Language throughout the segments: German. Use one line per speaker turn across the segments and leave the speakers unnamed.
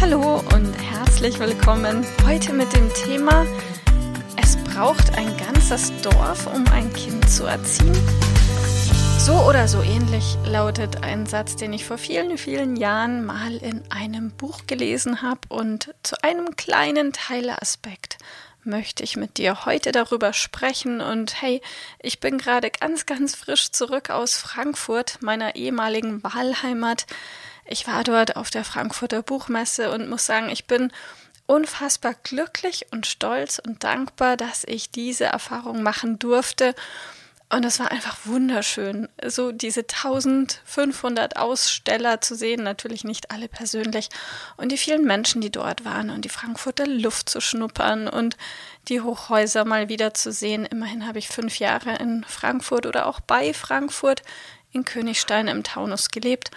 Hallo und herzlich willkommen heute mit dem Thema Es braucht ein ganzes Dorf, um ein Kind zu erziehen. So oder so ähnlich lautet ein Satz, den ich vor vielen, vielen Jahren mal in einem Buch gelesen habe und zu einem kleinen Teilaspekt möchte ich mit dir heute darüber sprechen. Und hey, ich bin gerade ganz, ganz frisch zurück aus Frankfurt, meiner ehemaligen Wahlheimat. Ich war dort auf der Frankfurter Buchmesse und muss sagen, ich bin unfassbar glücklich und stolz und dankbar, dass ich diese Erfahrung machen durfte und es war einfach wunderschön, so diese 1500 Aussteller zu sehen, natürlich nicht alle persönlich, und die vielen Menschen, die dort waren, und die Frankfurter Luft zu schnuppern und die Hochhäuser mal wieder zu sehen. Immerhin habe ich fünf Jahre in Frankfurt oder auch bei Frankfurt in Königstein im Taunus gelebt.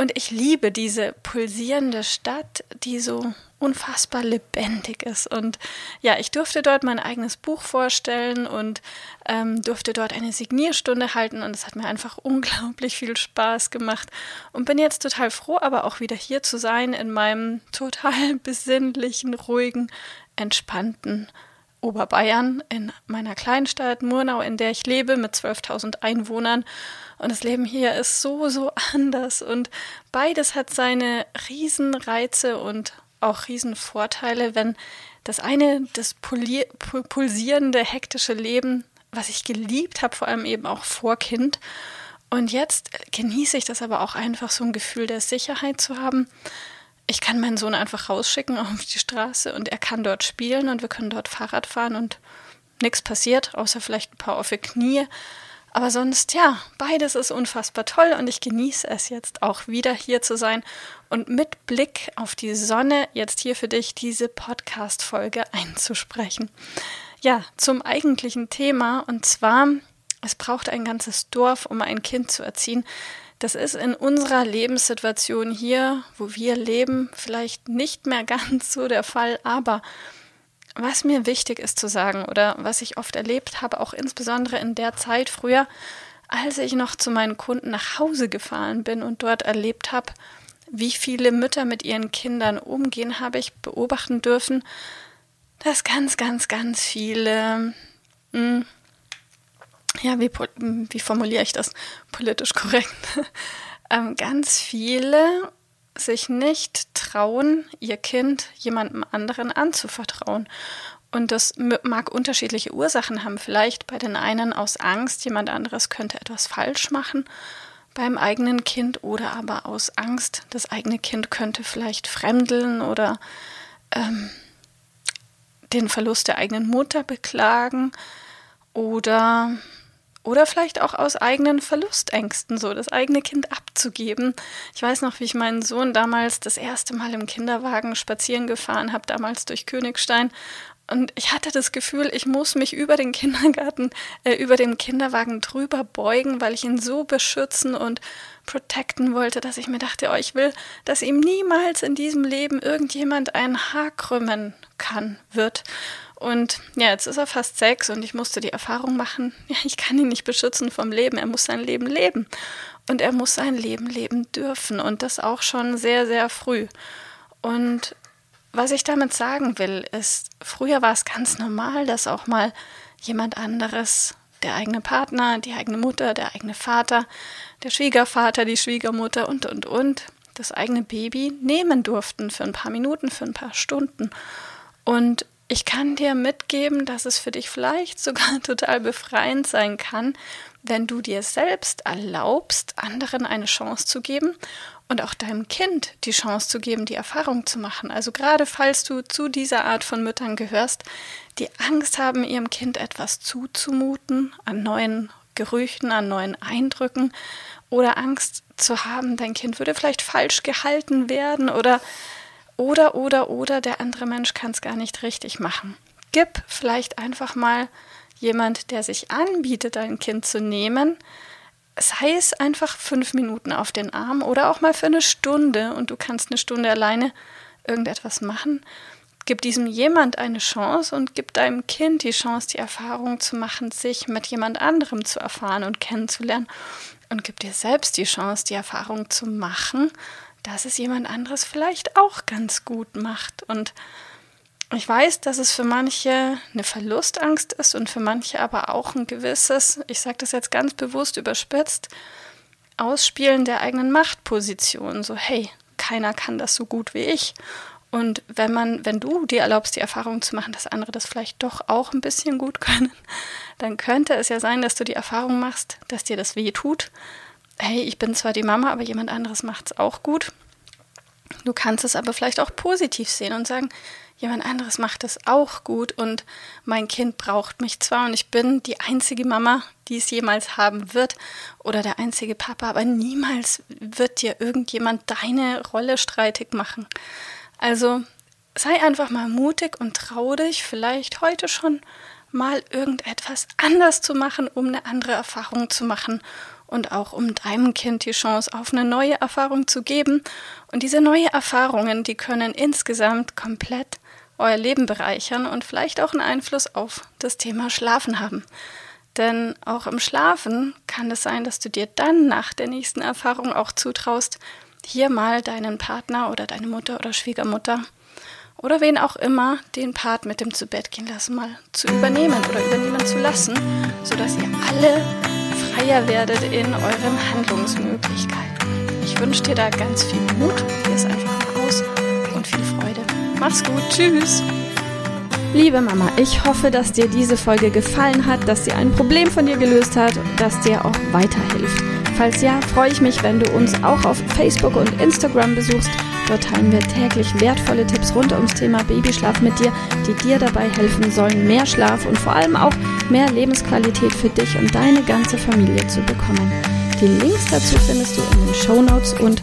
Und ich liebe diese pulsierende Stadt, die so unfassbar lebendig ist. Und ja, ich durfte dort mein eigenes Buch vorstellen und ähm, durfte dort eine Signierstunde halten und es hat mir einfach unglaublich viel Spaß gemacht und bin jetzt total froh, aber auch wieder hier zu sein in meinem total besinnlichen, ruhigen, entspannten Oberbayern in meiner Kleinstadt Murnau, in der ich lebe mit 12.000 Einwohnern. Und das Leben hier ist so, so anders und beides hat seine Riesenreize und auch Riesenvorteile, wenn das eine, das pulsierende, hektische Leben, was ich geliebt habe, vor allem eben auch vor Kind. Und jetzt genieße ich das aber auch einfach, so ein Gefühl der Sicherheit zu haben. Ich kann meinen Sohn einfach rausschicken auf die Straße und er kann dort spielen und wir können dort Fahrrad fahren und nichts passiert, außer vielleicht ein paar offene Knie. Aber sonst, ja, beides ist unfassbar toll und ich genieße es jetzt auch wieder hier zu sein und mit Blick auf die Sonne jetzt hier für dich diese Podcast-Folge einzusprechen. Ja, zum eigentlichen Thema und zwar, es braucht ein ganzes Dorf, um ein Kind zu erziehen. Das ist in unserer Lebenssituation hier, wo wir leben, vielleicht nicht mehr ganz so der Fall, aber was mir wichtig ist zu sagen oder was ich oft erlebt habe, auch insbesondere in der Zeit früher, als ich noch zu meinen Kunden nach Hause gefahren bin und dort erlebt habe, wie viele Mütter mit ihren Kindern umgehen, habe ich beobachten dürfen, dass ganz, ganz, ganz viele, mh, hm, ja, wie, wie formuliere ich das politisch korrekt, ähm, ganz viele sich nicht trauen, ihr Kind jemandem anderen anzuvertrauen. Und das mag unterschiedliche Ursachen haben. Vielleicht bei den einen aus Angst, jemand anderes könnte etwas falsch machen beim eigenen Kind oder aber aus Angst, das eigene Kind könnte vielleicht fremdeln oder ähm, den Verlust der eigenen Mutter beklagen oder oder vielleicht auch aus eigenen Verlustängsten, so das eigene Kind abzugeben. Ich weiß noch, wie ich meinen Sohn damals das erste Mal im Kinderwagen spazieren gefahren habe, damals durch Königstein. Und ich hatte das Gefühl, ich muss mich über den Kindergarten, äh, über den Kinderwagen drüber beugen, weil ich ihn so beschützen und protecten wollte, dass ich mir dachte, oh, ich will, dass ihm niemals in diesem Leben irgendjemand ein Haar krümmen kann, wird. Und ja, jetzt ist er fast sechs und ich musste die Erfahrung machen, ja, ich kann ihn nicht beschützen vom Leben, er muss sein Leben leben. Und er muss sein Leben leben dürfen und das auch schon sehr, sehr früh. Und was ich damit sagen will, ist, früher war es ganz normal, dass auch mal jemand anderes, der eigene Partner, die eigene Mutter, der eigene Vater, der Schwiegervater, die Schwiegermutter und, und, und, das eigene Baby nehmen durften für ein paar Minuten, für ein paar Stunden. Und ich kann dir mitgeben, dass es für dich vielleicht sogar total befreiend sein kann, wenn du dir selbst erlaubst, anderen eine Chance zu geben und auch deinem Kind die Chance zu geben, die Erfahrung zu machen. Also gerade falls du zu dieser Art von Müttern gehörst, die Angst haben, ihrem Kind etwas zuzumuten an neuen Gerüchen, an neuen Eindrücken oder Angst zu haben, dein Kind würde vielleicht falsch gehalten werden oder oder oder oder der andere Mensch kann es gar nicht richtig machen. Gib vielleicht einfach mal jemand, der sich anbietet, dein Kind zu nehmen, sei es einfach fünf Minuten auf den Arm oder auch mal für eine Stunde und du kannst eine Stunde alleine irgendetwas machen. Gib diesem jemand eine Chance und gib deinem Kind die Chance, die Erfahrung zu machen, sich mit jemand anderem zu erfahren und kennenzulernen. Und gib dir selbst die Chance, die Erfahrung zu machen, dass es jemand anderes vielleicht auch ganz gut macht. Und ich weiß, dass es für manche eine Verlustangst ist und für manche aber auch ein gewisses, ich sage das jetzt ganz bewusst überspitzt, Ausspielen der eigenen Machtposition. So, hey, keiner kann das so gut wie ich. Und wenn man, wenn du dir erlaubst, die Erfahrung zu machen, dass andere das vielleicht doch auch ein bisschen gut können, dann könnte es ja sein, dass du die Erfahrung machst, dass dir das weh tut. Hey, ich bin zwar die Mama, aber jemand anderes macht es auch gut. Du kannst es aber vielleicht auch positiv sehen und sagen, jemand anderes macht es auch gut und mein Kind braucht mich zwar und ich bin die einzige Mama, die es jemals haben wird oder der einzige Papa, aber niemals wird dir irgendjemand deine Rolle streitig machen. Also sei einfach mal mutig und trau dich vielleicht heute schon mal irgendetwas anders zu machen, um eine andere Erfahrung zu machen und auch um deinem Kind die Chance auf eine neue Erfahrung zu geben. Und diese neue Erfahrungen, die können insgesamt komplett euer Leben bereichern und vielleicht auch einen Einfluss auf das Thema Schlafen haben. Denn auch im Schlafen kann es sein, dass du dir dann nach der nächsten Erfahrung auch zutraust, hier mal deinen Partner oder deine Mutter oder Schwiegermutter oder wen auch immer den Part mit dem zu Bett gehen lassen mal zu übernehmen oder übernehmen zu lassen, sodass ihr alle freier werdet in euren Handlungsmöglichkeiten. Ich wünsche dir da ganz viel Mut, probier es einfach mal aus und viel Freude. Mach's gut, tschüss.
Liebe Mama, ich hoffe, dass dir diese Folge gefallen hat, dass sie ein Problem von dir gelöst hat, dass dir auch weiterhilft. Falls ja, freue ich mich, wenn du uns auch auf Facebook und Instagram besuchst. Dort teilen wir täglich wertvolle Tipps rund ums Thema Babyschlaf mit dir, die dir dabei helfen sollen, mehr Schlaf und vor allem auch mehr Lebensqualität für dich und deine ganze Familie zu bekommen. Die Links dazu findest du in den Show Notes und